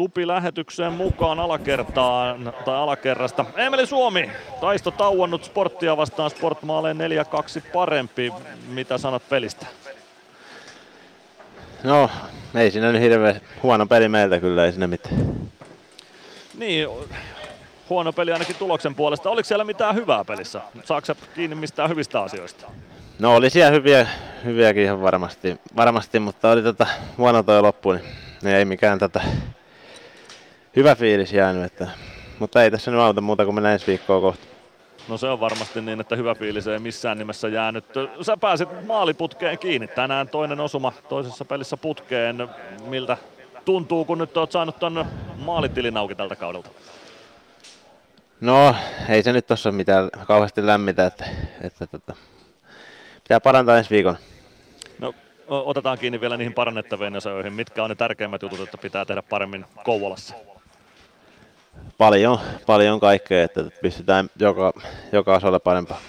Supi lähetykseen mukaan alakertaan tai alakerrasta. Emeli Suomi, taisto tauonnut sporttia vastaan Sportmaaleen 4-2 parempi. Mitä sanot pelistä? No, ei siinä nyt hirveän huono peli meiltä kyllä, ei siinä mitään. Niin, huono peli ainakin tuloksen puolesta. Oliko siellä mitään hyvää pelissä? Saatko kiinni mistään hyvistä asioista? No oli siellä hyviä, hyviäkin ihan varmasti, varmasti mutta oli tota, huono toi loppu, niin, niin ei mikään tota, hyvä fiilis jäänyt. Että, mutta ei tässä nyt auta muuta kuin mennä ensi viikkoa kohta. No se on varmasti niin, että hyvä fiilis ei missään nimessä jäänyt. Sä pääsit maaliputkeen kiinni. Tänään toinen osuma toisessa pelissä putkeen. Miltä tuntuu, kun nyt oot saanut ton maalitilin auki tältä kaudelta? No, ei se nyt tossa mitään kauheasti lämmitä, että, että, että pitää parantaa ensi viikon. No, otetaan kiinni vielä niihin parannettaviin asioihin. Mitkä on ne tärkeimmät jutut, että pitää tehdä paremmin Kouvolassa? Paljon, paljon kaikkea, että pystytään joka, joka osalla parempaa.